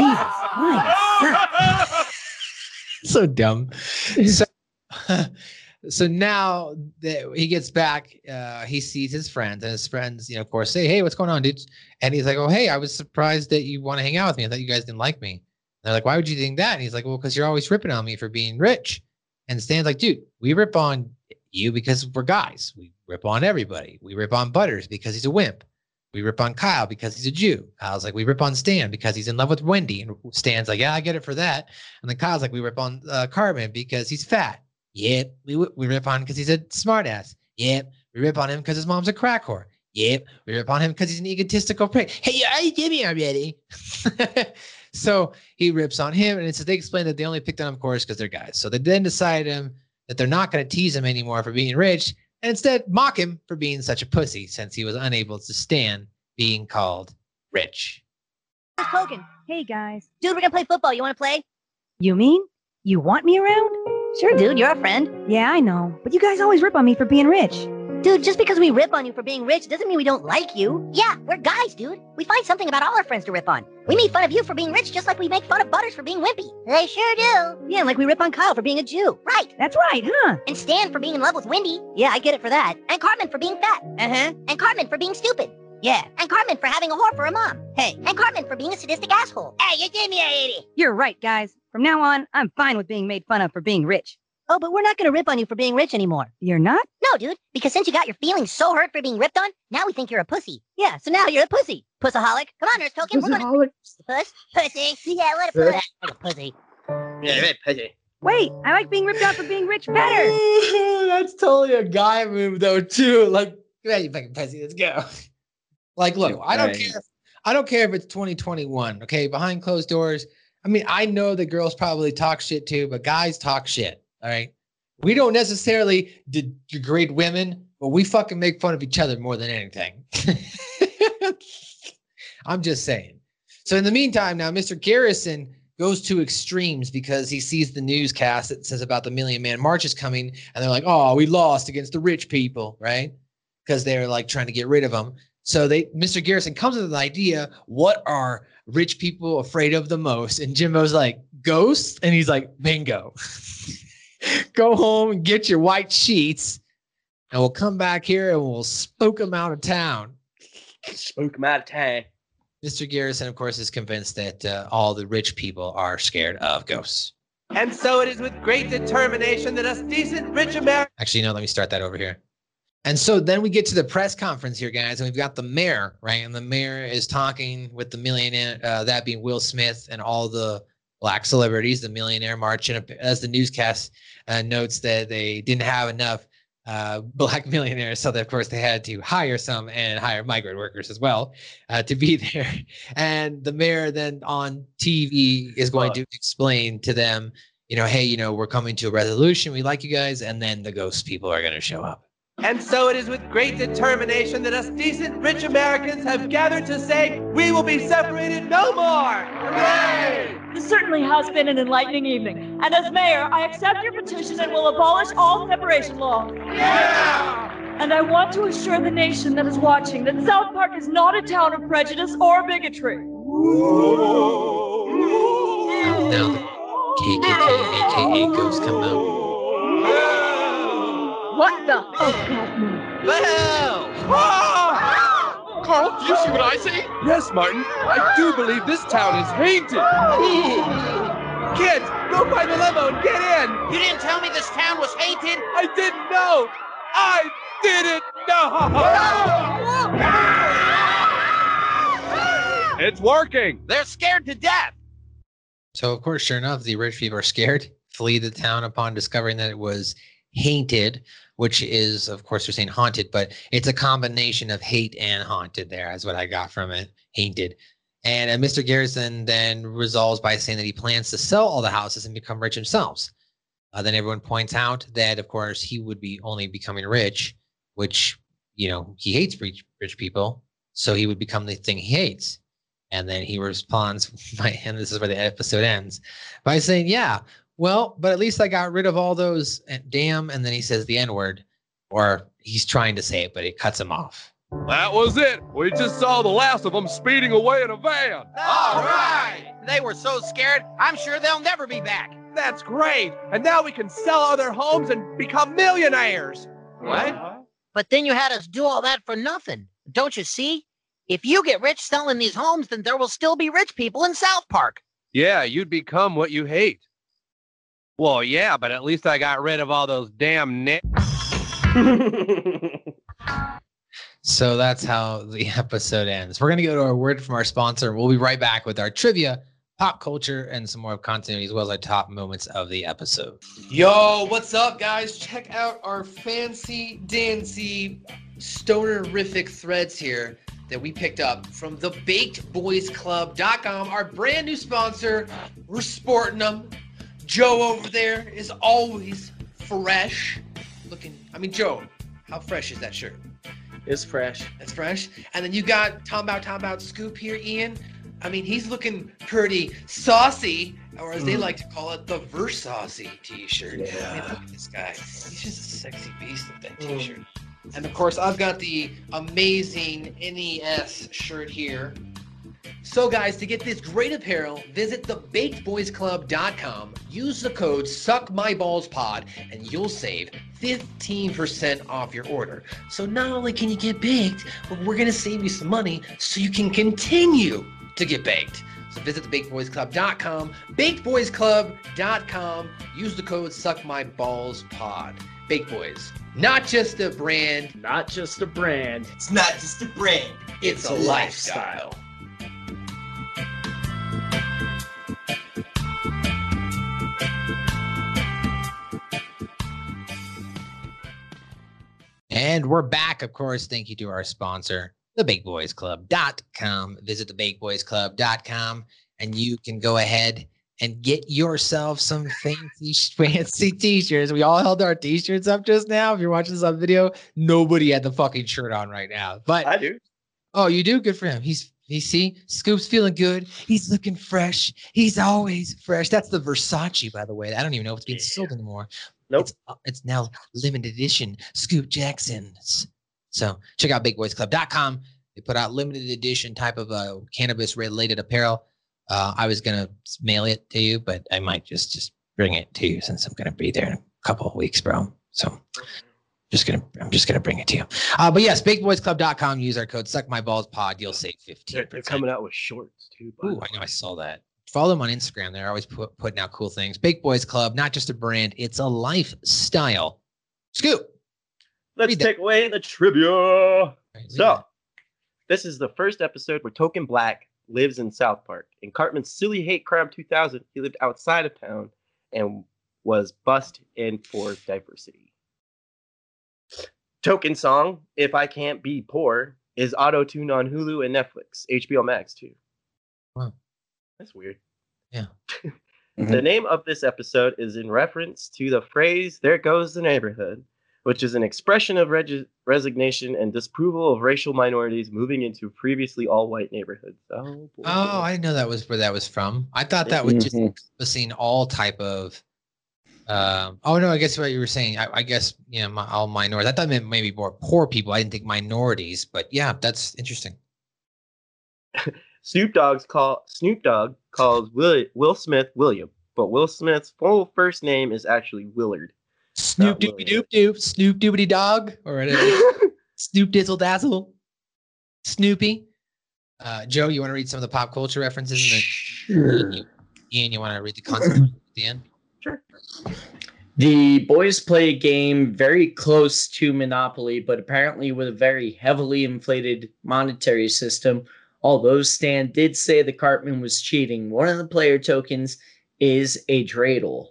so dumb. So, so now that he gets back, uh, he sees his friends, and his friends, you know, of course, say, "Hey, what's going on, dude?" And he's like, "Oh, hey, I was surprised that you want to hang out with me. I thought you guys didn't like me." And they're like, "Why would you think that?" And he's like, "Well, because you're always ripping on me for being rich." And Stan's like, "Dude, we rip on you because we're guys. We rip on everybody. We rip on Butters because he's a wimp. We rip on Kyle because he's a Jew. Kyle's like, we rip on Stan because he's in love with Wendy. And Stan's like, yeah, I get it for that. And then Kyle's like, we rip on uh, Cartman because he's fat. Yep. We, we rip on him because he's a smartass. Yep. We rip on him because his mom's a crack whore. Yep. We rip on him because he's an egotistical prick. Hey, you already did me already. so he rips on him. And it's, they explain that they only picked on him, of course, because they're guys. So they then decide him that they're not going to tease him anymore for being rich and instead mock him for being such a pussy since he was unable to stand being called rich. Hey guys. Dude, we're gonna play football. You wanna play? You mean you want me around? Sure, dude. You're a friend. Yeah, I know. But you guys always rip on me for being rich. Dude, just because we rip on you for being rich doesn't mean we don't like you. Yeah, we're guys, dude. We find something about all our friends to rip on. We make fun of you for being rich just like we make fun of Butters for being wimpy. They sure do. Yeah, and like we rip on Kyle for being a Jew. Right. That's right, huh? And Stan for being in love with Wendy. Yeah, I get it for that. And Cartman for being fat. Uh-huh. And Cartman for being stupid. Yeah. And Cartman for having a whore for a mom. Hey. And Cartman for being a sadistic asshole. Hey, you gave me, lady. You're right, guys. From now on, I'm fine with being made fun of for being rich. Oh, but we're not gonna rip on you for being rich anymore. You're not? No, dude. Because since you got your feelings so hurt for being ripped on, now we think you're a pussy. Yeah, so now you're a pussy. Pussaholic. Come on, Nurse Token. We're gonna puss. Pussy. Yeah, what a pussy. Like a pussy. Yeah, right, pussy. Wait, I like being ripped on for being rich better. That's totally a guy move though, too. Like, come on, you fucking pussy, let's go. Like, look, I don't Right. care. I don't care if it's 2021. Okay, behind closed doors. I mean, I know that girls probably talk shit too, but guys talk shit. All right. We don't necessarily de- degrade women, but we fucking make fun of each other more than anything. I'm just saying. So in the meantime, now Mr. Garrison goes to extremes because he sees the newscast that says about the Million Man March is coming, and they're like, "Oh, we lost against the rich people," right? Because they're like trying to get rid of them. So they, Mr. Garrison comes with an idea. What are rich people afraid of the most? And Jimbo's like, ghosts, and he's like, bingo. Go home and get your white sheets, and we'll come back here and we'll spook them out of town. Spook them out of town. Mr. Garrison, of course, is convinced that uh, all the rich people are scared of ghosts. And so it is with great determination that us decent rich Americans. Actually, no, let me start that over here. And so then we get to the press conference here, guys, and we've got the mayor, right? And the mayor is talking with the millionaire, uh, that being Will Smith and all the black celebrities, the millionaire march. And as the newscast uh, notes that they didn't have enough uh, black millionaires, so that of course they had to hire some and hire migrant workers as well uh, to be there. And the mayor then on TV is going to explain to them, you know, hey, you know, we're coming to a resolution. We like you guys, and then the ghost people are going to show up. And so it is with great determination that us decent rich Americans have gathered to say we will be separated no more. Hooray! This certainly has been an enlightening evening. And as mayor, I accept your petition and will abolish all separation law. And I want to assure the nation that is watching that South Park is not a town of prejudice or bigotry. Now the KKK, aka ghosts, come out. What the? Oh, well, ah! Carl, do you see what I see? Yes, Martin. I do believe this town is haunted. Kids, go find the limo and get in. You didn't tell me this town was hated? I didn't know. I didn't know. Ah! It's working. They're scared to death. So of course, sure enough, the rich people are scared. flee the town upon discovering that it was haunted, which is, of course, they're saying haunted, but it's a combination of hate and haunted. There, that's what I got from it. Haunted. And uh, Mr. Garrison then resolves by saying that he plans to sell all the houses and become rich himself. Uh, then everyone points out that, of course, he would be only becoming rich, which you know he hates rich, rich people, so he would become the thing he hates. And then he responds by, and this is where the episode ends, by saying, "Yeah, well, but at least I got rid of all those and damn." And then he says the N word, or he's trying to say it, but it cuts him off. That was it. We just saw the last of them speeding away in a van. All right. They were so scared, I'm sure they'll never be back. That's great. And now we can sell all their homes and become millionaires. What? But then you had us do all that for nothing. Don't you see? If you get rich selling these homes, then there will still be rich people in South Park. Yeah, you'd become what you hate. Well, yeah, but at least I got rid of all those damn nit. So that's how the episode ends. We're going to go to our word from our sponsor. We'll be right back with our trivia, pop culture, and some more continuity, as well as our top moments of the episode. Yo, what's up, guys? Check out our fancy dancy stonerific threads here that we picked up from the bakedboysclub.com, our brand new sponsor. We're sporting them. Joe over there is always fresh looking. I mean, Joe, how fresh is that shirt? It's fresh. It's fresh. And then you got Tom Bout Tom Bout Scoop here, Ian. I mean, he's looking pretty saucy, or as they Mm. like to call it, the Versaucy t-shirt. I mean, Yeah. look at this guy. He's just a sexy beast with that Mm. t-shirt. And of course, I've got the amazing NES shirt here. So, guys, to get this great apparel, visit thebakedboysclub.com. Use the code SuckMyBallsPod, and you'll save 15% off your order. So, not only can you get baked, but we're going to save you some money so you can continue to get baked. So, visit thebakedboysclub.com, bakedboysclub.com. Use the code SuckMyBallsPod. Baked Boys, not just a brand, Not just a brand, it's not just a brand, it's, a, lifestyle. And we're back, of course. Thank you to our sponsor, thebigboysclub.com. Visit thebigboysclub.com and you can go ahead and get yourself some fancy, fancy t-shirts. We all held our t-shirts up just now. If you're watching this on video, nobody had the fucking shirt on right now. But I do. Oh, you do? Good for him. He's he see Scoop's feeling good. He's looking fresh. He's always fresh. That's the Versace, by the way. I don't even know if it's being sold anymore. Nope. It's, uh, it's now limited edition Scoop Jackson's. So check out bigboysclub.com. They put out limited edition type of uh, cannabis related apparel. Uh, I was gonna mail it to you, but I might just just bring it to you since I'm gonna be there in a couple of weeks, bro. So just gonna I'm just gonna bring it to you. Uh, but yes, bigboysclub.com. Use our code Suck My Balls Pod. You'll save fifteen. They're, they're coming out with shorts too. by the Ooh. I know I saw that. Follow them on Instagram. They're always put, putting out cool things. Big Boys Club, not just a brand, it's a lifestyle. Scoop. Let's Read that. take away the trivia. So, this is the first episode where Token Black lives in South Park. In Cartman's Silly Hate Crime 2000, he lived outside of town and was bussed in for diversity. Token song, If I Can't Be Poor, is auto tuned on Hulu and Netflix, HBO Max too. Wow. That's weird. Yeah. The name of this episode is in reference to the phrase "There goes the neighborhood," which is an expression of reg- resignation and disapproval of racial minorities moving into previously all-white neighborhoods. Oh, boy. Oh, I didn't know that was where that was from. I thought that was just Mhm. encompassing all type of. Um, oh no, I guess what you were saying. I, I guess you know my, all minorities. I thought it meant maybe more poor people. I didn't think minorities, but yeah, that's interesting. Snoop Dogg's call Snoop Dogg calls Will, Will Smith William, but Will Smith's full first name is actually Willard. Snoop doopy doop doop, Snoop doobity dog, or. Snoop dizzle dazzle, Snoopy. Uh, Joe, you want to read some of the pop culture references? And then Sure. Ian, Ian, you want to read the concept at the end? Sure. The boys play a game very close to Monopoly, but apparently with a very heavily inflated monetary system. Although Stan did say the Cartman was cheating, one of the player tokens is a dreidel.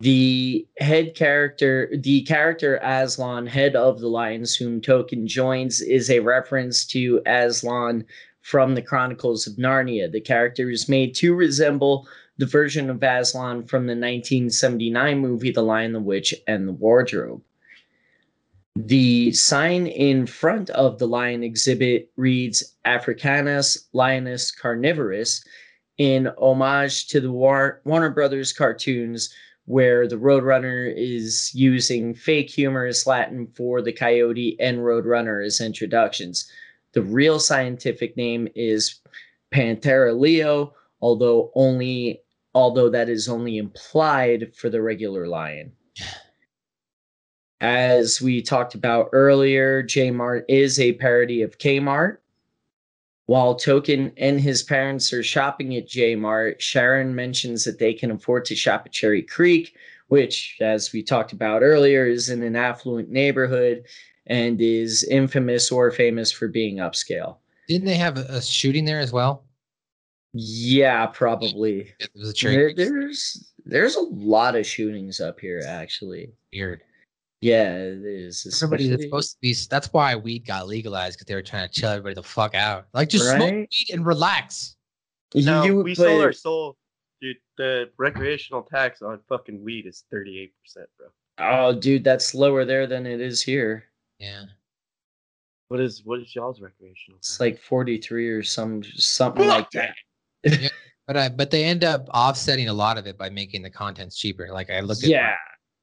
The head character, the character Aslan, head of the Lions, whom Token joins, is a reference to Aslan from the Chronicles of Narnia. The character is made to resemble the version of Aslan from the 1979 movie The Lion, the Witch, and the Wardrobe. The sign in front of the lion exhibit reads Africanus lioness carnivorous in homage to the War- Warner Brothers cartoons where the Roadrunner is using fake humorous Latin for the coyote and Roadrunner as introductions. The real scientific name is Panthera leo, although only although that is only implied for the regular lion. As we talked about earlier, J Mart is a parody of Kmart. While Token and his parents are shopping at J Mart, Sharon mentions that they can afford to shop at Cherry Creek, which, as we talked about earlier, is in an affluent neighborhood and is infamous or famous for being upscale. Didn't they have a, shooting there as well? Yeah, probably. It was a There- there's there's a lot of shootings up here, actually. Weird. Yeah, it is. Everybody that's supposed to be. That's why weed got legalized because they were trying to chill everybody the fuck out. Like just smoke weed and relax. No, You- we sold our soul. Dude, the recreational tax on fucking weed is 38%, bro. Oh, dude, that's lower there than it is here. Yeah. What is what is y'all's recreational? It's like 43 or some something like that. But I but they end up offsetting a lot of it by making the contents cheaper. Like I looked at Yeah. like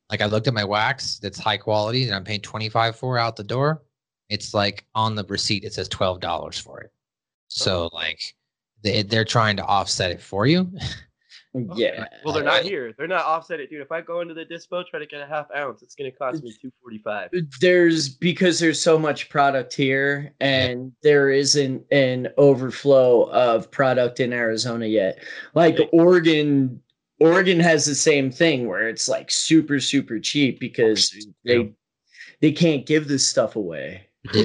I looked at my wax that's high quality and I'm paying 25 for out the door. It's like on the receipt it says $12 for it. So oh. like they they're trying to offset it for you. Yeah. Well, they're not here. They're not offset it, dude. If I go into the dispo try to get a half ounce, it's gonna cost me 245. There's because there's so much product here and there isn't an overflow of product in Arizona yet. Like Oregon Oregon has the same thing where it's like super super cheap because they they can't give this stuff away.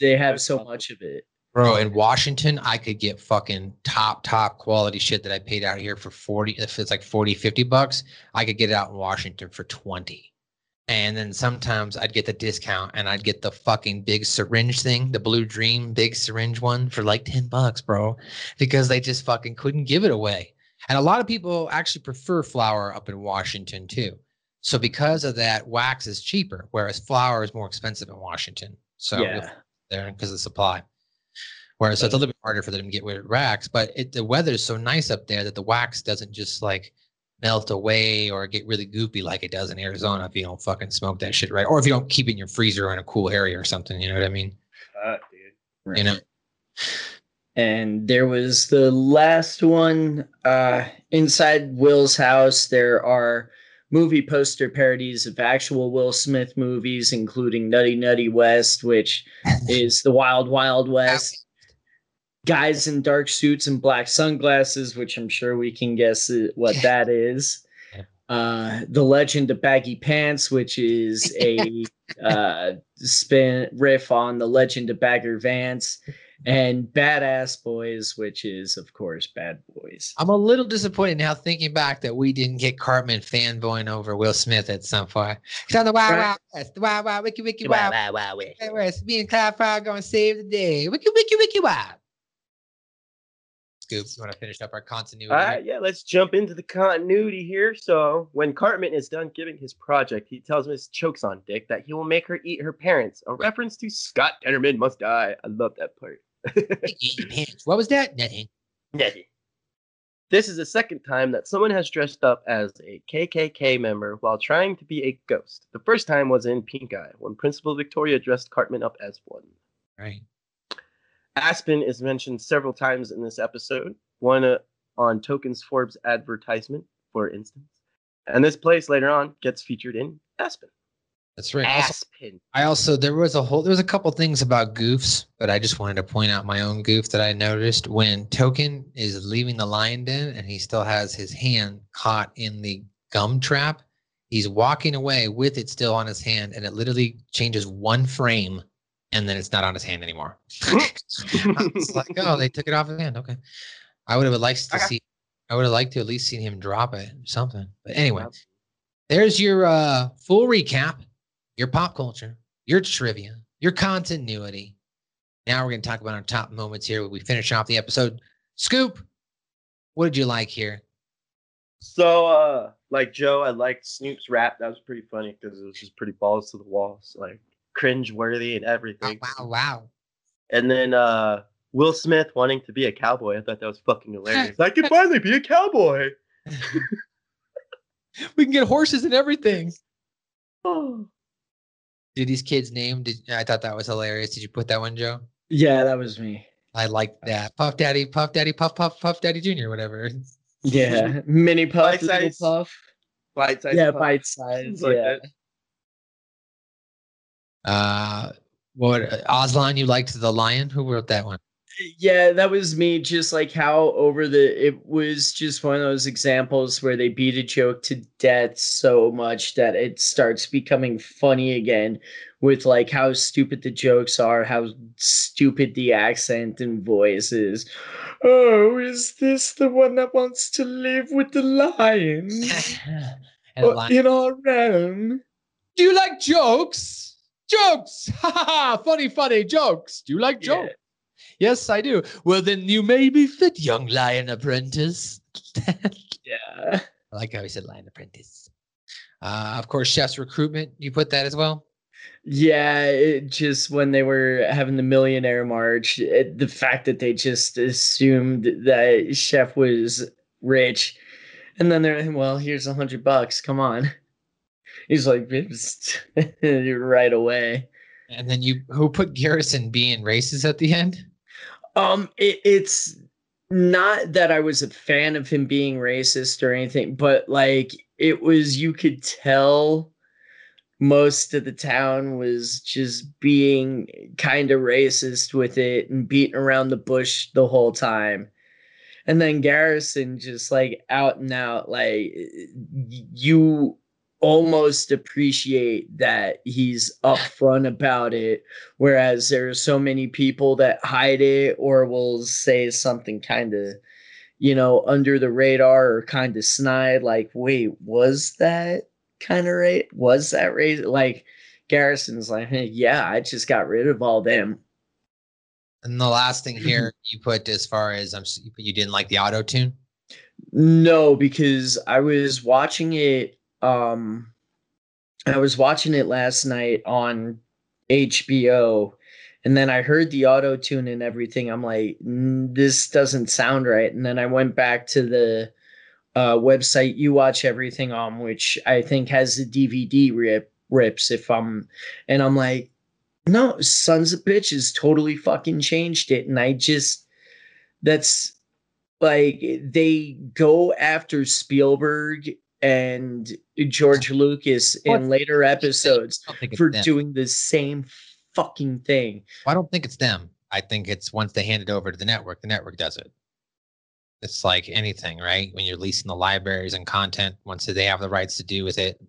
They have so much of it. Bro, in Washington, I could get fucking top, top quality shit that I paid out here for 40. If it's like 40, 50 bucks, I could get it out in Washington for 20. And then sometimes I'd get the discount and I'd get the fucking big syringe thing, the Blue Dream big syringe one for like 10 bucks, bro, because they just fucking couldn't give it away. And a lot of people actually prefer flour up in Washington too. So because of that, wax is cheaper, whereas flour is more expensive in Washington. So Yeah. there because of the supply. Whereas so it's a little bit harder for them to get rid of wax, but it, the weather is so nice up there that the wax doesn't just like melt away or get really goopy like it does in Arizona if you don't fucking smoke that shit right, or if you don't keep it in your freezer or in a cool area or something. You know what I mean? Fuck, dude. You know. And there was the last one uh inside will's house. There are movie poster parodies of actual will smith movies including nutty nutty west which is the wild wild west. Guys in dark suits and black sunglasses which i'm sure we can guess what that is. Uh the legend of baggy pants which is a uh spin riff on the legend of bagger vance and badass boys which is of course bad boys I'm a little disappointed now thinking back that we didn't get Cartman fanboying over Will Smith at some point. It's on the Wild Right. Wild West, the Wild Wild Wiki Wiki Wow, Wild wow, wow, wow. Wild West. Me and Cloud Fire gonna save the day. Wiki Wiki Wiki Wild. Scoop, you want to finish up our continuity? All right, yeah, let's jump into the continuity here. So, when Cartman is done giving his project, he tells Miss Choksondik that he will make her eat her parents, a reference to Scott Tenorman Must Die. I love that part. What was that? Nothing. Nothing. This is the second time that someone has dressed up as a KKK member while trying to be a ghost. The first time was in Pink Eye, when Principal Victoria dressed Cartman up as one. Right. Aspen is mentioned several times in this episode, one uh, on Tokens Forbes advertisement, for instance. And this place later on gets featured in Aspen. That's right. Also, I also there was a whole there was a couple things about goofs, but I just wanted to point out my own goof that I noticed when Token is leaving the lion den and he still has his hand caught in the gum trap. He's walking away with it still on his hand, and it literally changes one frame, and then it's not on his hand anymore. it's like, oh, they took it off his hand. Okay, I would have liked to see. I would have liked to at least seen him drop it or something. But anyway, There's your uh, full recap, your pop culture, your trivia, your continuity. Now we're going to talk about our top moments here. when We finish off the episode. Scoop, what did you like here? So, uh, like Joe, I liked Snoop's rap. That was pretty funny because it was just pretty balls to the walls, like cringe worthy and everything. Wow, wow. And then uh, Will Smith wanting to be a cowboy. I thought that was fucking hilarious. I can finally be a cowboy. we can get horses and everything. Did these kids name? Did I thought that was hilarious? Did you put that one, Joe? Yeah, that was me. I liked that. Puff Daddy, Puff Daddy, Puff Puff Puff Daddy Jr. Whatever. Yeah, mini puff, Bite little size. puff. Bite size. Yeah, puff. bite size. Like yeah. that. Uh, what Aslan? You liked the lion? Who wrote that one? Yeah, that was me. Just like how over the it was just one of those examples where they beat a joke to death so much that it starts becoming funny again with like how stupid the jokes are, how stupid the accent and voice is. Oh, is this the one that wants to live with the lion in our realm? Do you like jokes? Jokes! Ha ha ha! Funny, funny jokes. Do you like Yeah. Yes, I do. Well, then you may be fit, young lion apprentice. Yeah. I like how he said lion apprentice. Uh, of course, chef's recruitment. You put that as well. Yeah, it just when they were having the millionaire march, it, the fact that they just assumed that Chef was rich, and then they're well, here's a hundred bucks. Come on, he's like right away. And then you who put Garrison being racist at the end? Um, it, it's not that I was a fan of him being racist or anything, but like it was, you could tell most of the town was just being kind of racist with it and beating around the bush the whole time. And then Garrison just like out and out, like you almost appreciate that he's upfront about it. Whereas there are so many people that hide it or will say something kind of, you know, under the radar or kind of snide, like, wait, was that kind of right? Was that right? Like Garrison's like, hey, yeah, I just got rid of all them. And the last thing here you put as far as I'm, you didn't like the auto tune. No, because I was watching it. Um, I was watching it last night on HBO, and then I heard the auto tune and everything. I'm like, "Mm, this doesn't sound right. And then I went back to the uh, website you watch everything on, which I think has the DVD rip rips. If I'm, and I'm like, no, sons of bitches totally fucking changed it, and I just that's like they go after Spielberg and George Lucas in What? later episodes I don't think it's for them. doing the same fucking thing. I don't think it's them. I think it's once they hand it over to the network, the network does it. It's like anything, right? When you're leasing the libraries and content, once they have the rights to do with it,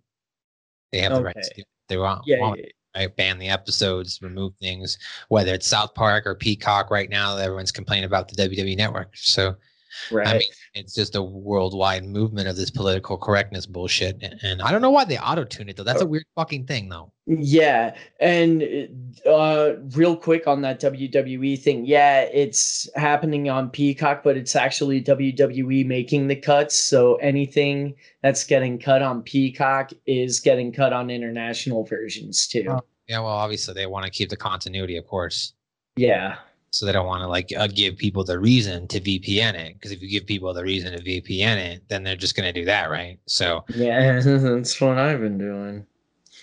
they have the rights to Okay. They want, Yeah, want yeah. right? ban the episodes, remove things, whether it's South Park or Peacock. Right now, everyone's complaining about the WWE network. So Right. I mean, it's just a worldwide movement of this political correctness bullshit. And, and I don't know why they auto tune it though. That's a weird fucking thing though. Yeah, and uh real quick on that WWE thing. Yeah, it's happening on Peacock, but it's actually WWE making the cuts. So anything that's getting cut on Peacock is getting cut on international versions too. Oh. Yeah, well, obviously they want to keep the continuity, of course. Yeah. So they don't want to like uh, give people the reason to VPN it because if you give people the reason to VPN it, then they're just going to do that, right? So Yeah, that's what I've been doing.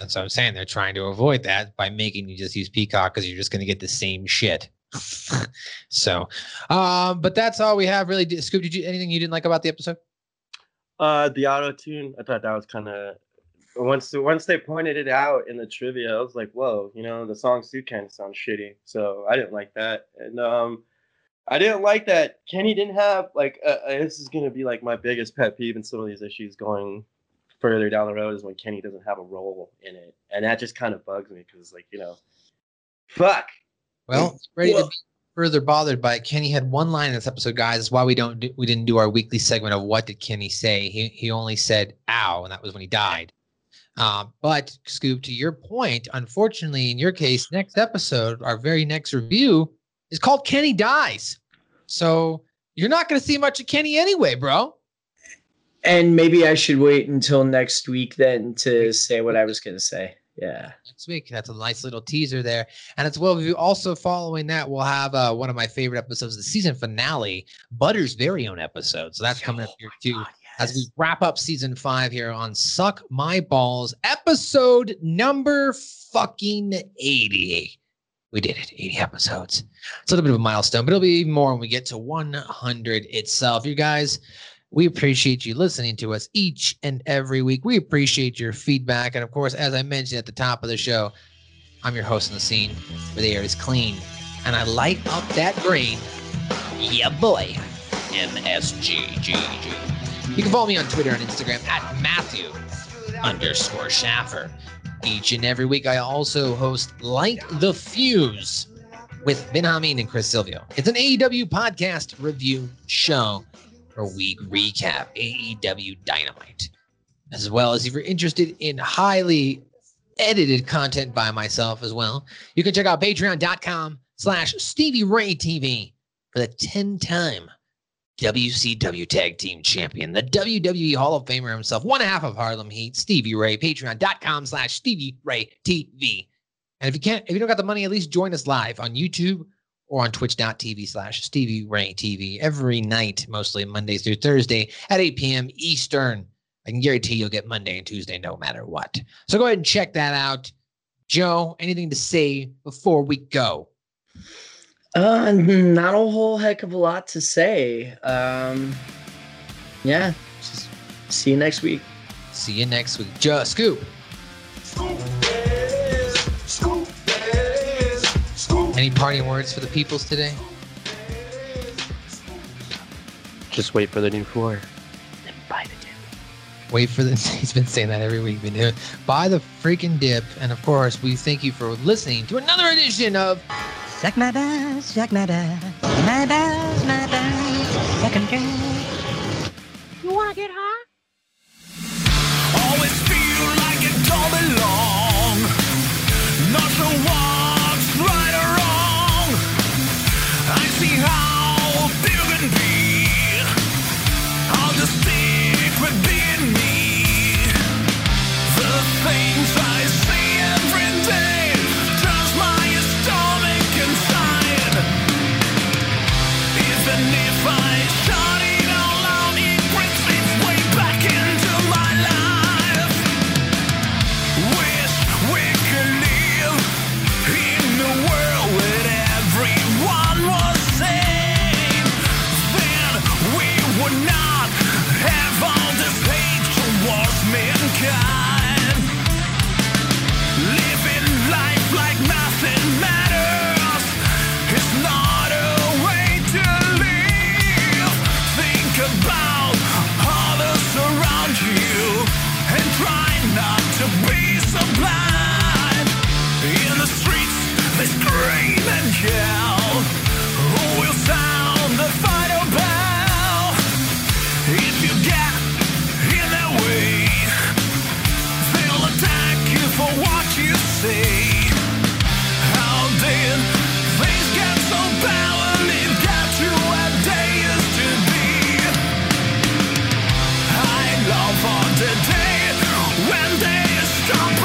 that's what I'm saying. They're trying to avoid that by making you just use Peacock because you're just going to get the same shit. so, um, but that's all we have really. Scoop, did you anything you didn't like about the episode? Uh, the auto tune. I thought that was kind of once once they pointed it out in the trivia. I was like, whoa, you know, the songs do kind of sound shitty. So I didn't like that, and um, I didn't like that Kenny didn't have like. Uh, uh, this is gonna be like my biggest pet peeve in some of these issues going further down the road is when Kenny doesn't have a role in it, and that just kind of bugs me because like you know, fuck. Well, ready to be further bothered by it. Kenny had one line in this episode, guys. That's why we don't do, we didn't do our weekly segment of what did Kenny say. He he only said "ow," and that was when he died. Uh, but Scoop, to your point, unfortunately, in your case, next episode, our very next review is called Kenny Dies. So you're not going to see much of Kenny anyway, bro. And maybe I should wait until next week then to say what I was going to say. Yeah. Next week. That's a nice little teaser there. And as well, we also following that, we'll have uh, one of my favorite episodes, the season finale, Butter's very own episode. So that's coming up here too. As we wrap up season five here on Suck My Balls, episode number fucking 80. We did it, 80 episodes. It's a little bit of a milestone, but it'll be even more when we get to 100 itself. You guys, we appreciate you listening to us each and every week. We appreciate your feedback. And of course, as I mentioned at the top of the show, I'm your host on the scene where the air is clean and I light up that green. Yeah, boy. MSGGG. You can follow me on Twitter and Instagram at Matthew underscore Schaffer. Each and every week, I also host Light the Fuse with Ben Hameen and Chris Silvio. It's an AEW podcast review show where we recap AEW Dynamite. As well as if you're interested in highly edited content by myself as well, you can check out patreon.com slash Stevie Ray TV for the 10-time WCW Tag Team Champion, the WWE Hall of Famer himself, one half of Harlem Heat, Stevie Ray, patreon.com slash Stevie Ray TV. And if you can't, if you don't got the money, at least join us live on YouTube or on twitch.tv slash Stevie Ray TV every night, mostly Monday through Thursday at 8 p.m. Eastern. I can guarantee you'll get Monday and Tuesday no matter what. So go ahead and check that out. Joe, anything to say before we go? Uh, not a whole heck of a lot to say. Um, yeah, just see you next week. See you next week. Just Scoop. Scoop. Any parting words for the peoples today? Just wait for the new floor. Then buy the dip. Wait for the. He's been saying that every week. Been doing. Buy the freaking dip, and of course, we thank you for listening to another edition of Suck my balls, suck my balls, my balls, my balls, suck 'em stop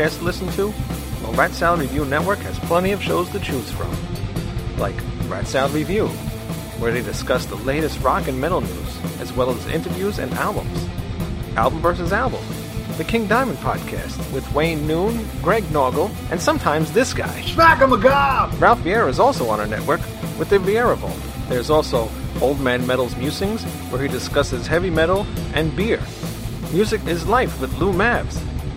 podcasts to listen to? Well, Rat Salad Review Network has plenty of shows to choose from. Like Rat Salad Review, where they discuss the latest rock and metal news, as well as interviews and albums. Album versus Album, the King Diamond podcast with Wayne Noon, Greg Noggle, and sometimes this guy. Smack him a gob! Ralph Vieira is also on our network with the Vieira Vault. There's also Old Man Metal's Musings, where he discusses heavy metal and beer. Music is Life with Lou Mavs.